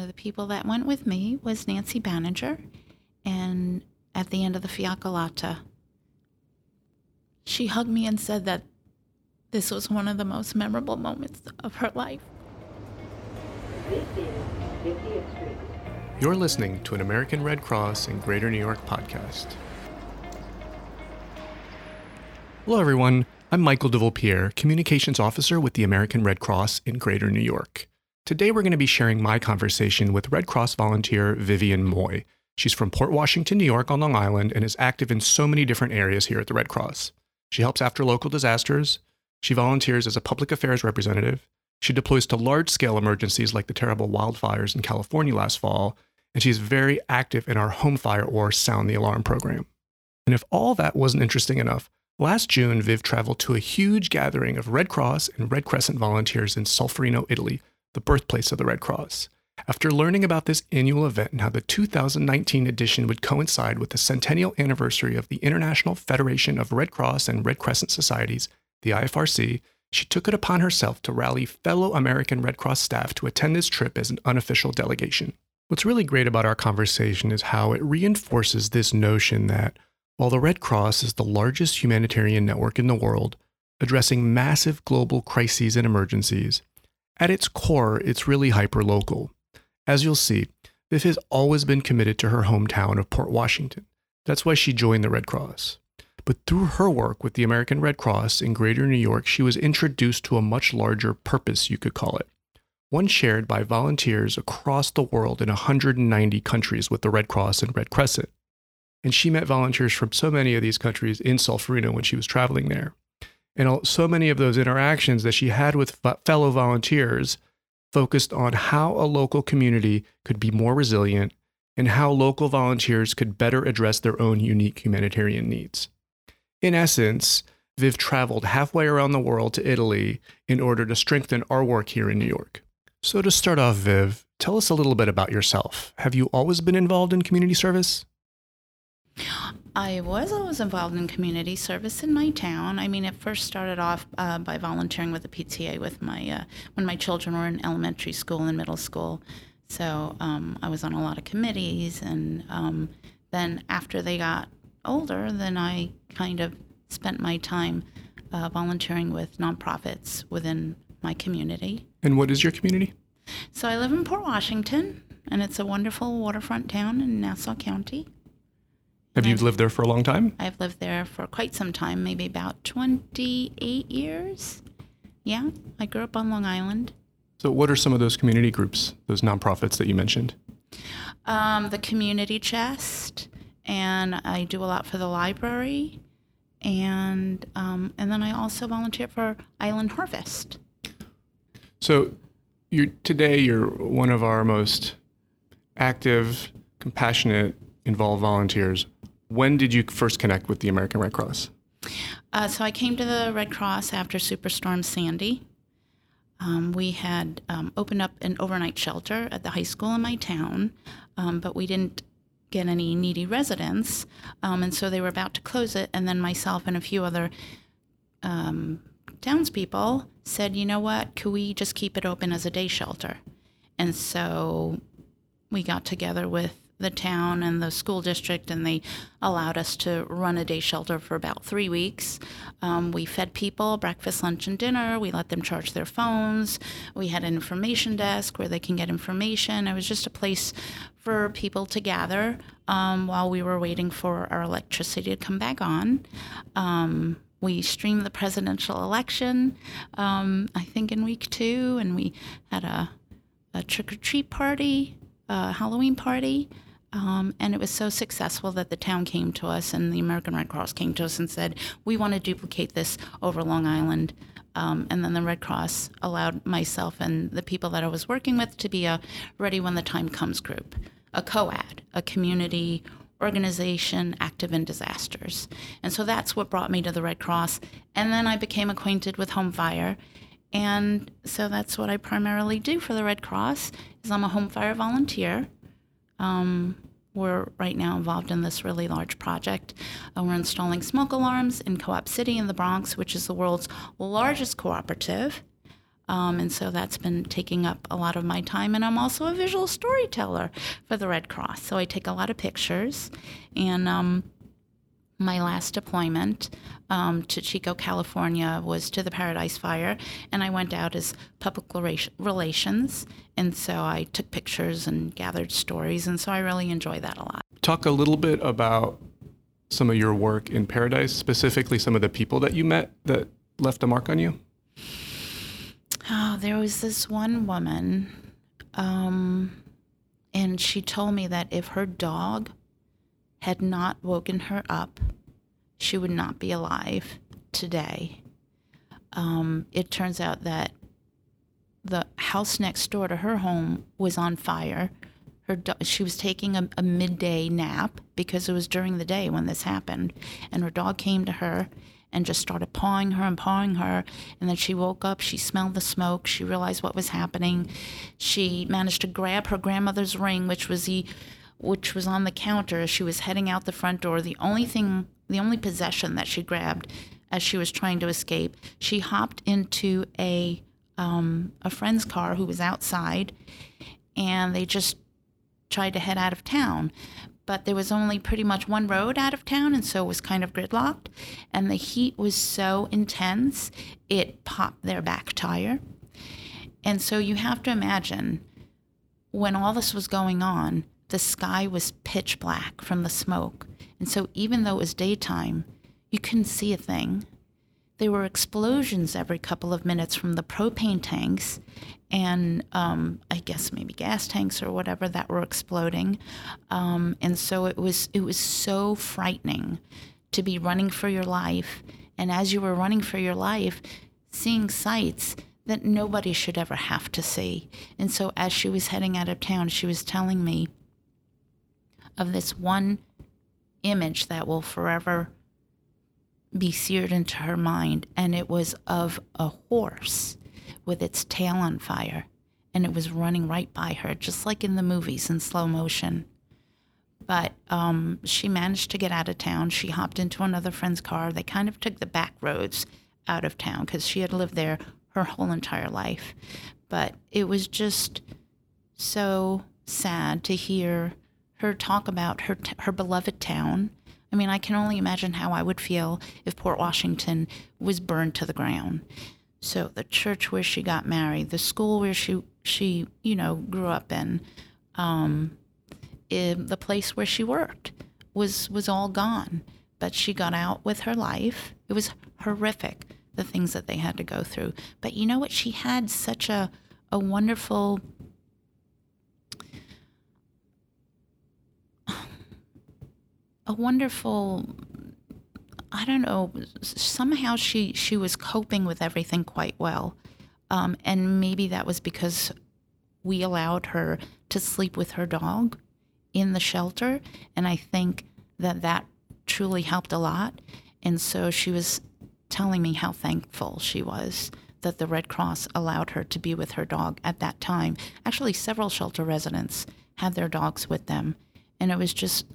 one of the people that went with me was Nancy Banninger. And at the end of the Fiaccolata, she hugged me and said that this was one of the most memorable moments of her life. You're listening to an American Red Cross in Greater New York podcast. Hello, everyone. I'm Michael DeVillepierre, Communications Officer with the American Red Cross in Greater New York. Today, we're going to be sharing my conversation with Red Cross volunteer Vivian Moy. She's from Port Washington, New York, on Long Island, and is active in so many different areas here at the Red Cross. She helps after local disasters. She volunteers as a public affairs representative. She deploys to large scale emergencies like the terrible wildfires in California last fall. And she's very active in our Home Fire or Sound the Alarm program. And if all that wasn't interesting enough, Last June, Viv traveled to a huge gathering of Red Cross and Red Crescent volunteers in Solferino, Italy, the birthplace of the Red Cross. After learning about this annual event and how the 2019 edition would coincide with the centennial anniversary of the International Federation of Red Cross and Red Crescent Societies, the IFRC, she took it upon herself to rally fellow American Red Cross staff to attend this trip as an unofficial delegation. What's really great about our conversation is how it reinforces this notion that while the Red Cross is the largest humanitarian network in the world, addressing massive global crises and emergencies, at its core, it's really hyper-local. As you'll see, Viv has always been committed to her hometown of Port Washington. That's why she joined the Red Cross. But through her work with the American Red Cross in Greater New York, she was introduced to a much larger purpose, you could call it. One shared by volunteers across the world in 190 countries with the Red Cross and Red Crescent. And she met volunteers from so many of these countries in Solferino when she was traveling there. And so many of those interactions that she had with fellow volunteers focused on how a local community could be more resilient and how local volunteers could better address their own unique humanitarian needs. In essence, Viv traveled halfway around the world to Italy in order to strengthen our work here in New York. So, to start off, Viv, tell us a little bit about yourself. Have you always been involved in community service? I was always involved in community service in my town. I mean, it first started off uh, by volunteering with the PTA with my uh, when my children were in elementary school and middle school. So um, I was on a lot of committees, and um, then after they got older, then I kind of spent my time uh, volunteering with nonprofits within my community. And what is your community? So I live in Port Washington, and it's a wonderful waterfront town in Nassau County. Have you lived there for a long time? I've lived there for quite some time, maybe about 28 years. Yeah, I grew up on Long Island. So, what are some of those community groups, those nonprofits that you mentioned? Um, the Community Chest, and I do a lot for the library, and um, and then I also volunteer for Island Harvest. So, you're today you're one of our most active, compassionate, involved volunteers when did you first connect with the American Red Cross? Uh, so I came to the Red Cross after Superstorm Sandy. Um, we had um, opened up an overnight shelter at the high school in my town, um, but we didn't get any needy residents, um, and so they were about to close it. And then myself and a few other um, townspeople said, "You know what? Could we just keep it open as a day shelter?" And so we got together with the town and the school district, and they allowed us to run a day shelter for about three weeks. Um, we fed people breakfast, lunch, and dinner. We let them charge their phones. We had an information desk where they can get information. It was just a place for people to gather um, while we were waiting for our electricity to come back on. Um, we streamed the presidential election, um, I think, in week two, and we had a, a trick or treat party, a Halloween party. Um, and it was so successful that the town came to us and the American Red Cross came to us and said, We want to duplicate this over Long Island. Um, and then the Red Cross allowed myself and the people that I was working with to be a Ready When the Time Comes group, a COAD, a community organization active in disasters. And so that's what brought me to the Red Cross. And then I became acquainted with Home Fire. And so that's what I primarily do for the Red Cross is I'm a home fire volunteer. Um, we're right now involved in this really large project. Uh, we're installing smoke alarms in Co op City in the Bronx, which is the world's largest cooperative. Um, and so that's been taking up a lot of my time. And I'm also a visual storyteller for the Red Cross. So I take a lot of pictures. And um, my last deployment um, to Chico, California was to the Paradise Fire. And I went out as public relations. And so I took pictures and gathered stories. And so I really enjoy that a lot. Talk a little bit about some of your work in Paradise, specifically some of the people that you met that left a mark on you. Oh, there was this one woman, um, and she told me that if her dog had not woken her up, she would not be alive today. Um, it turns out that the house next door to her home was on fire. Her do- she was taking a, a midday nap because it was during the day when this happened, and her dog came to her and just started pawing her and pawing her. And then she woke up, she smelled the smoke, she realized what was happening. She managed to grab her grandmother's ring, which was the which was on the counter as she was heading out the front door. The only thing the only possession that she grabbed as she was trying to escape, she hopped into a um, a friend's car who was outside, and they just tried to head out of town but there was only pretty much one road out of town, and so it was kind of gridlocked. And the heat was so intense, it popped their back tire. And so you have to imagine when all this was going on, the sky was pitch black from the smoke. And so even though it was daytime, you couldn't see a thing. There were explosions every couple of minutes from the propane tanks, and um, I guess maybe gas tanks or whatever that were exploding. Um, and so it was it was so frightening to be running for your life, and as you were running for your life, seeing sights that nobody should ever have to see. And so as she was heading out of town, she was telling me of this one image that will forever be seared into her mind, and it was of a horse with its tail on fire, and it was running right by her, just like in the movies in slow motion. But um, she managed to get out of town. She hopped into another friend's car. They kind of took the back roads out of town because she had lived there her whole entire life. But it was just so sad to hear her talk about her her beloved town. I mean, I can only imagine how I would feel if Port Washington was burned to the ground. So the church where she got married, the school where she she you know grew up in, um, in the place where she worked was was all gone. But she got out with her life. It was horrific the things that they had to go through. But you know what? She had such a a wonderful a wonderful I don't know, somehow she she was coping with everything quite well, um, and maybe that was because we allowed her to sleep with her dog in the shelter, and I think that that truly helped a lot. And so she was telling me how thankful she was that the Red Cross allowed her to be with her dog at that time. Actually, several shelter residents had their dogs with them, and it was just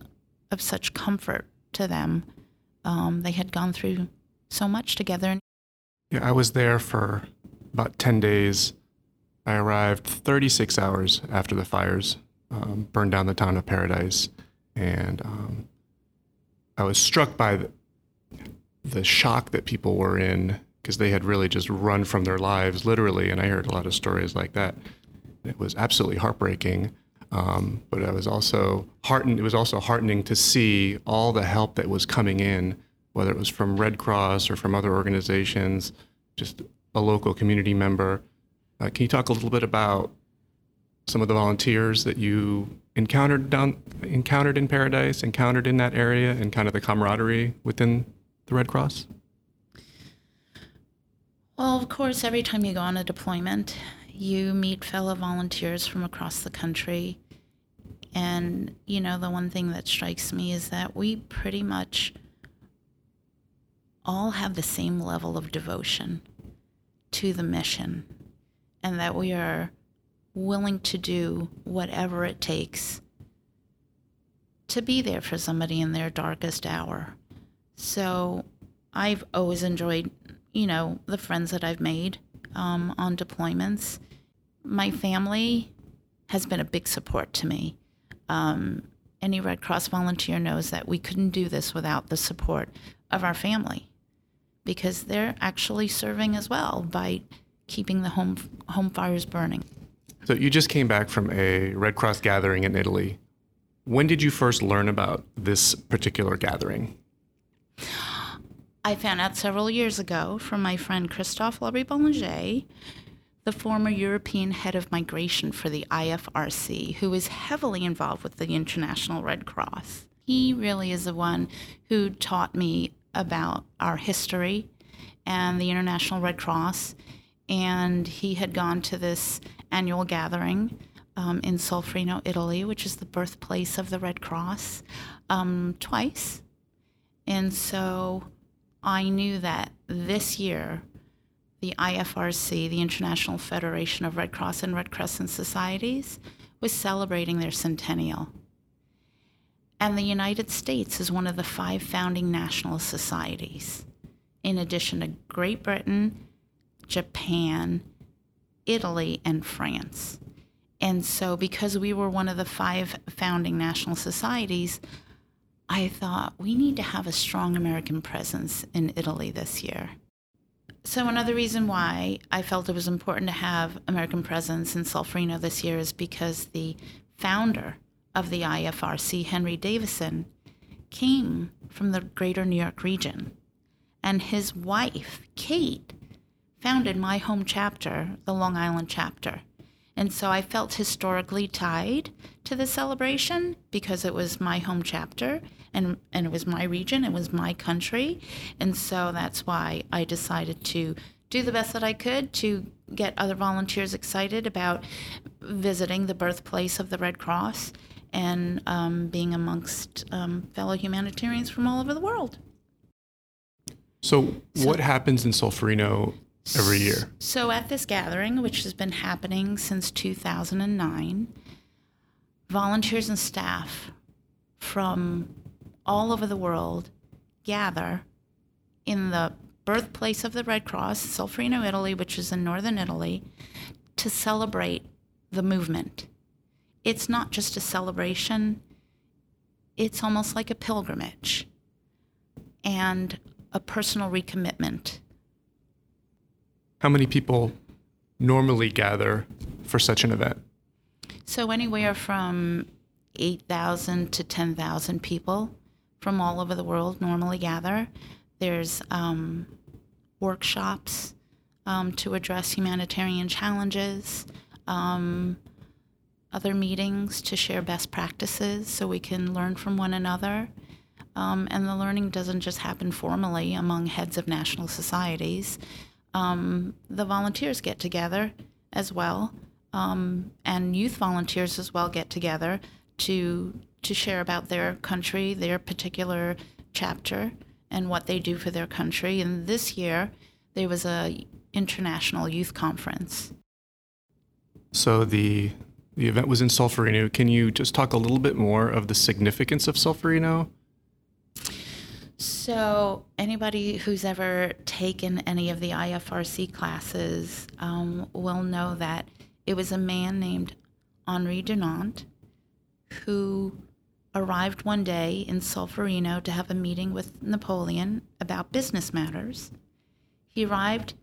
of such comfort to them um, they had gone through so much together. Yeah, I was there for about 10 days. I arrived 36 hours after the fires um, burned down the town of Paradise. And um, I was struck by the, the shock that people were in because they had really just run from their lives, literally. And I heard a lot of stories like that. It was absolutely heartbreaking. Um, but I was also heartened. It was also heartening to see all the help that was coming in, whether it was from Red Cross or from other organizations, just a local community member. Uh, can you talk a little bit about some of the volunteers that you encountered down encountered in Paradise, encountered in that area, and kind of the camaraderie within the Red Cross? Well, of course, every time you go on a deployment, you meet fellow volunteers from across the country and, you know, the one thing that strikes me is that we pretty much all have the same level of devotion to the mission and that we are willing to do whatever it takes to be there for somebody in their darkest hour. So I've always enjoyed, you know, the friends that I've made um, on deployments. My family has been a big support to me. Um, any Red Cross volunteer knows that we couldn't do this without the support of our family because they're actually serving as well by keeping the home home fires burning. So you just came back from a Red Cross gathering in Italy. When did you first learn about this particular gathering? I found out several years ago from my friend Christophe Labrie Boulanger, the former European head of migration for the IFRC, who is heavily involved with the International Red Cross. He really is the one who taught me about our history and the International Red Cross. And he had gone to this annual gathering um, in Solferino, Italy, which is the birthplace of the Red Cross, um, twice. And so I knew that this year the IFRC, the International Federation of Red Cross and Red Crescent Societies, was celebrating their centennial. And the United States is one of the five founding national societies, in addition to Great Britain, Japan, Italy, and France. And so, because we were one of the five founding national societies, I thought we need to have a strong American presence in Italy this year. So, another reason why I felt it was important to have American presence in Solferino this year is because the founder of the IFRC, Henry Davison, came from the greater New York region. And his wife, Kate, founded my home chapter, the Long Island chapter. And so I felt historically tied to the celebration because it was my home chapter and, and it was my region, it was my country. And so that's why I decided to do the best that I could to get other volunteers excited about visiting the birthplace of the Red Cross and um, being amongst um, fellow humanitarians from all over the world. So, so, what happens in Solferino every year? So, at this gathering, which has been happening since 2009, volunteers and staff from all over the world gather in the birthplace of the Red Cross, Solferino, Italy, which is in northern Italy, to celebrate the movement. It's not just a celebration, it's almost like a pilgrimage and a personal recommitment how many people normally gather for such an event? So, anywhere from 8,000 to 10,000 people from all over the world normally gather. There's um, workshops um, to address humanitarian challenges, um, other meetings to share best practices so we can learn from one another. Um, and the learning doesn't just happen formally among heads of national societies um, the volunteers get together as well, um, and youth volunteers as well get together to to share about their country, their particular chapter, and what they do for their country. And this year, there was a international youth conference. So the the event was in Solferino. Can you just talk a little bit more of the significance of Solferino? So, anybody who's ever taken any of the IFRC classes um, will know that it was a man named Henri Dunant who arrived one day in Solferino to have a meeting with Napoleon about business matters. He arrived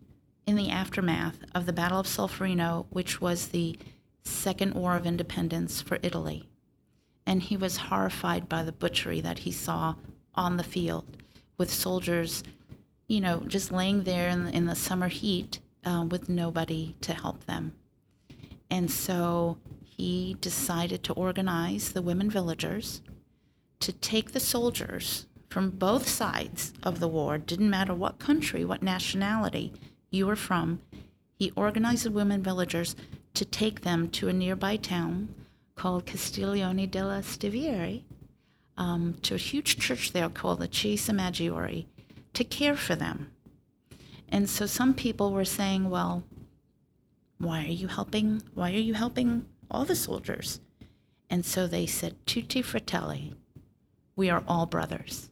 in the aftermath of the Battle of Solferino, which was the Second War of Independence for Italy. And he was horrified by the butchery that he saw on the field with soldiers, you know, just laying there in, in the summer heat uh, with nobody to help them. And so he decided to organize the women villagers to take the soldiers from both sides of the war, didn't matter what country, what nationality you were from. He organized the women villagers to take them to a nearby town called Castiglione della Stiviere, um, to a huge church there called the Chiesa Maggiore to care for them. And so some people were saying, well, why are you helping? Why are you helping all the soldiers? And so they said, Tutti fratelli, we are all brothers.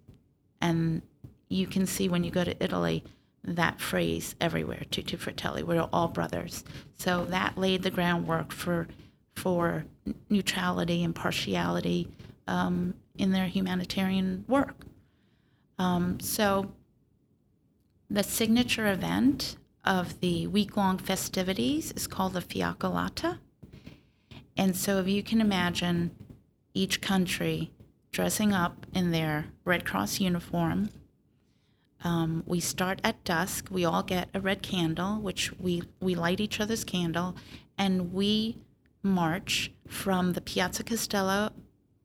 And you can see when you go to Italy, that phrase everywhere, Tutti Fratelli, we're all brothers. So that laid the groundwork for, for neutrality and partiality um, in their humanitarian work. Um, so the signature event of the week long festivities is called the Fiaccolata. And so, if you can imagine each country dressing up in their Red Cross uniform, um, we start at dusk. We all get a red candle, which we, we light each other's candle, and we march from the Piazza Castello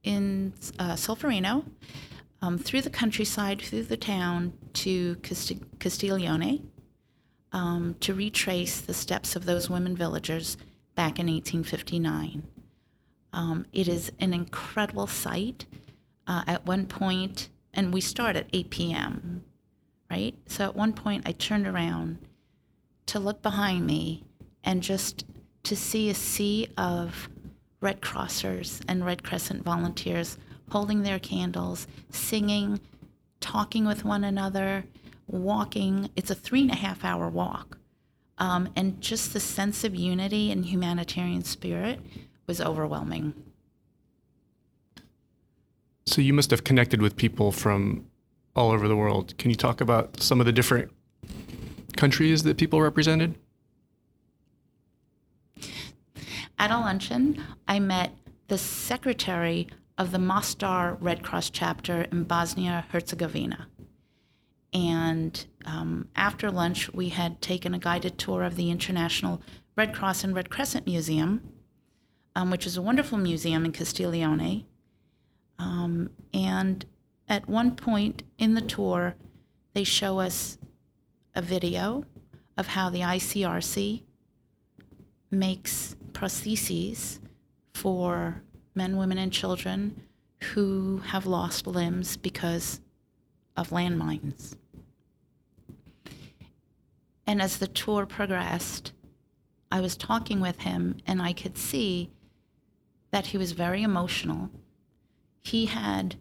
in uh, Solferino um, through the countryside, through the town to Cast- Castiglione um, to retrace the steps of those women villagers back in 1859. Um, it is an incredible sight. Uh, at one point, and we start at 8 p.m., right? So at one point, I turned around to look behind me and just to see a sea of Red Crossers and Red Crescent volunteers holding their candles, singing, talking with one another, walking. It's a three and a half hour walk. Um, and just the sense of unity and humanitarian spirit was overwhelming. So you must have connected with people from all over the world. Can you talk about some of the different countries that people represented? At a luncheon, I met the secretary of the Mostar Red Cross chapter in Bosnia Herzegovina. And um, after lunch, we had taken a guided tour of the International Red Cross and Red Crescent Museum, um, which is a wonderful museum in Castiglione. Um, and at one point in the tour, they show us a video of how the ICRC makes prostheses for men, women, and children who have lost limbs because of landmines. And as the tour progressed, I was talking with him, and I could see that he was very emotional. He had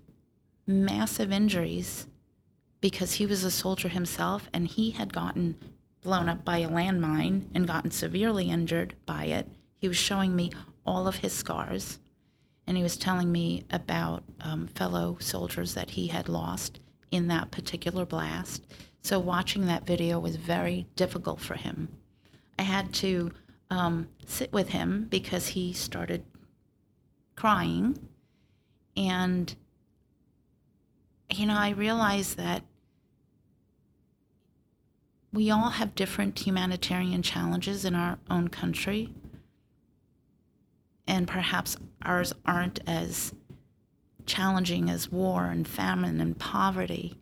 massive injuries because he was a soldier himself, and he had gotten blown up by a landmine and gotten severely injured by it. He was showing me all of his scars, and he was telling me about um, fellow soldiers that he had lost in that particular blast. So watching that video was very difficult for him. I had to um, sit with him because he started crying. And, you know, I realized that we all have different humanitarian challenges in our own country. And perhaps ours aren't as challenging as war and famine and poverty.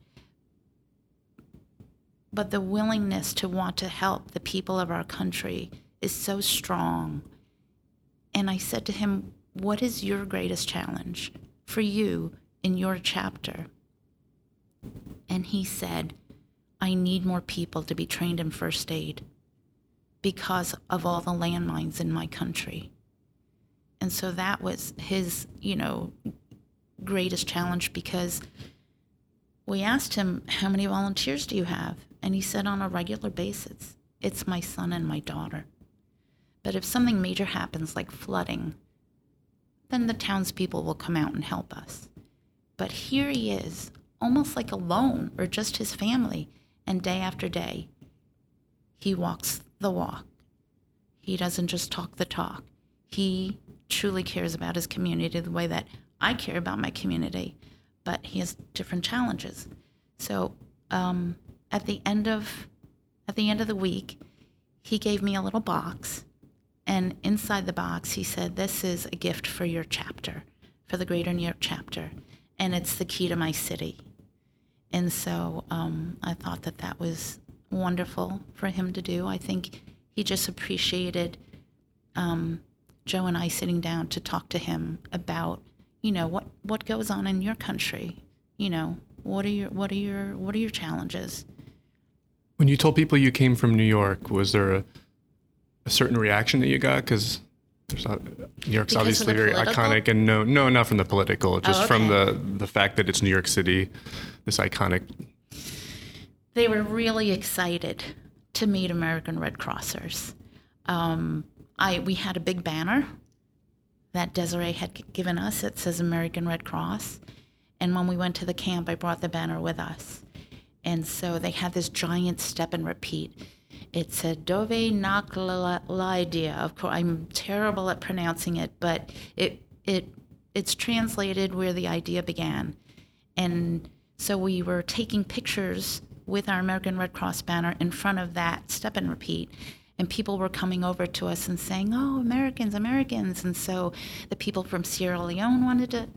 But the willingness to want to help the people of our country is so strong. And I said to him, What is your greatest challenge for you in your chapter? And he said, I need more people to be trained in first aid because of all the landmines in my country. And so that was his, you know, greatest challenge because we asked him, How many volunteers do you have? And he said, On a regular basis, it's my son and my daughter. But if something major happens, like flooding, then the townspeople will come out and help us. But here he is, almost like alone or just his family, and day after day, he walks the walk. He doesn't just talk the talk. He truly cares about his community the way that I care about my community, but he has different challenges. So um, at the end of at the end of the week, he gave me a little box, and inside the box he said, "This is a gift for your chapter, for the Greater New York chapter, and it's the key to my city." And so um, I thought that that was wonderful for him to do. I think he just appreciated um, Joe and I sitting down to talk to him about you know what what goes on in your country you know what are your what are your what are your challenges when you told people you came from new york was there a, a certain reaction that you got because there's not, New York's Because obviously very political? iconic, and no, no, not from the political, just from okay. the the fact that it's New York City, this iconic. they were really excited to meet American Red Crossers. Um, I we had a big banner that Desiree had given us. It says American Red Cross, and when we went to the camp, I brought the banner with us. And so they had this giant step and repeat. It said Dove Nak idea. Of course, I'm terrible at pronouncing it, but it it it's translated where the idea began. And so we were taking pictures with our American Red Cross banner in front of that step and repeat. And people were coming over to us and saying, Oh, Americans, Americans. And so the people from Sierra Leone wanted to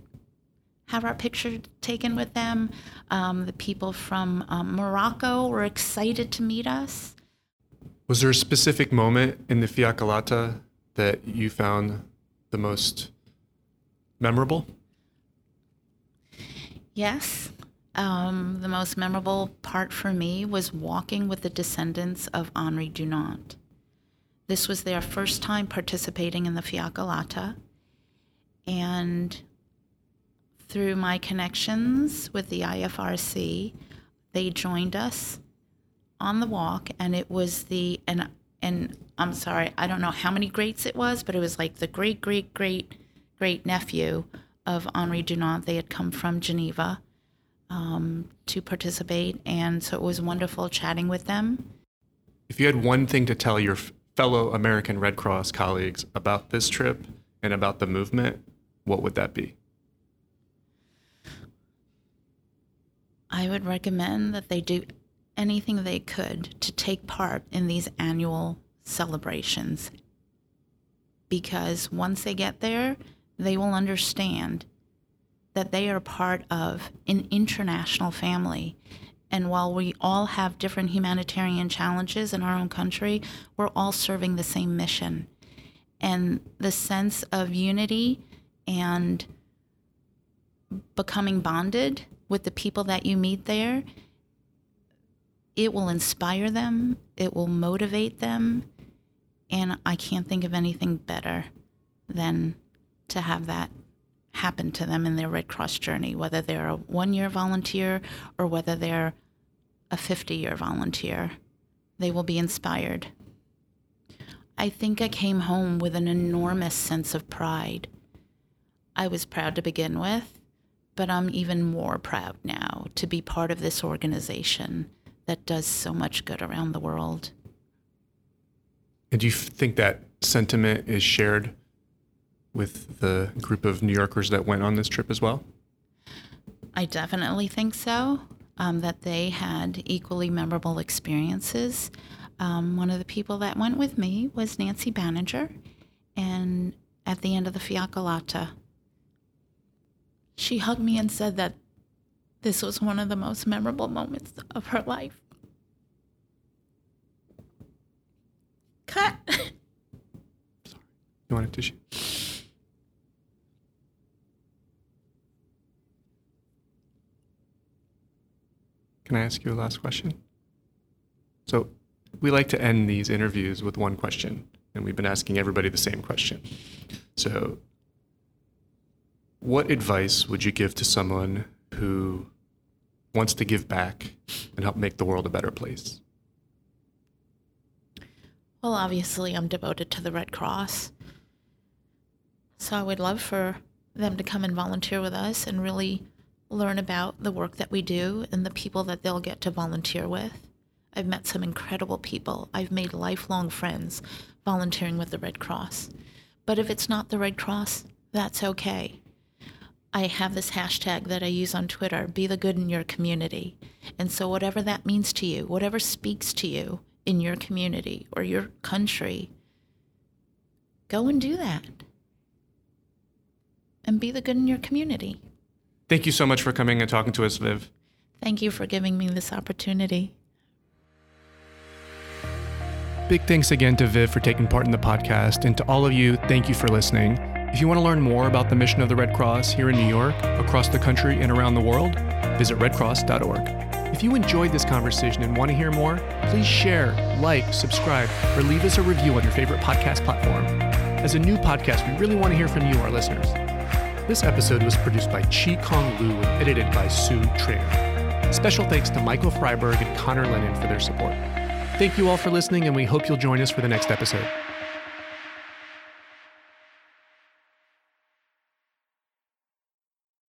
have our picture taken with them. Um, the people from um, Morocco were excited to meet us. Was there a specific moment in the Fiaccolata that you found the most memorable? Yes. Um, the most memorable part for me was walking with the descendants of Henri Dunant. This was their first time participating in the Fiaccolata, and through my connections with the IFRC, they joined us on the walk, and it was the and and I'm sorry, I don't know how many greats it was, but it was like the great great great great nephew of Henri Dunant. They had come from Geneva um, to participate, and so it was wonderful chatting with them. If you had one thing to tell your fellow American Red Cross colleagues about this trip and about the movement, what would that be? I would recommend that they do anything they could to take part in these annual celebrations because once they get there, they will understand that they are part of an international family. And while we all have different humanitarian challenges in our own country, we're all serving the same mission. And the sense of unity and becoming bonded with the people that you meet there, it will inspire them, it will motivate them. And I can't think of anything better than to have that happen to them in their Red Cross journey, whether they're a one year volunteer or whether they're a 50 year volunteer. They will be inspired. I think I came home with an enormous sense of pride. I was proud to begin with, but I'm even more proud now to be part of this organization that does so much good around the world. And do you think that sentiment is shared with the group of New Yorkers that went on this trip as well? I definitely think so. Um, that they had equally memorable experiences. Um, one of the people that went with me was Nancy Banninger, and at the end of the Fiaccolata, she hugged me and said that this was one of the most memorable moments of her life. Cut. Sorry. You want a tissue? Can I ask you a last question? So, we like to end these interviews with one question, and we've been asking everybody the same question. So, what advice would you give to someone who wants to give back and help make the world a better place? Well, obviously, I'm devoted to the Red Cross. So I would love for them to come and volunteer with us and really learn about the work that we do and the people that they'll get to volunteer with. I've met some incredible people. I've made lifelong friends volunteering with the Red Cross. But if it's not the Red Cross, that's okay. I have this hashtag that I use on Twitter be the good in your community. And so, whatever that means to you, whatever speaks to you in your community or your country, go and do that. And be the good in your community. Thank you so much for coming and talking to us, Viv. Thank you for giving me this opportunity. Big thanks again to Viv for taking part in the podcast, and to all of you, thank you for listening. If you want to learn more about the mission of the Red Cross here in New York, across the country, and around the world, visit redcross.org. If you enjoyed this conversation and want to hear more, please share, like, subscribe, or leave us a review on your favorite podcast platform. As a new podcast, we really want to hear from you, our listeners. This episode was produced by Chi Kong Lu and edited by Sue Trainer. Special thanks to Michael Freiberg and Connor Lennon for their support. Thank you all for listening, and we hope you'll join us for the next episode.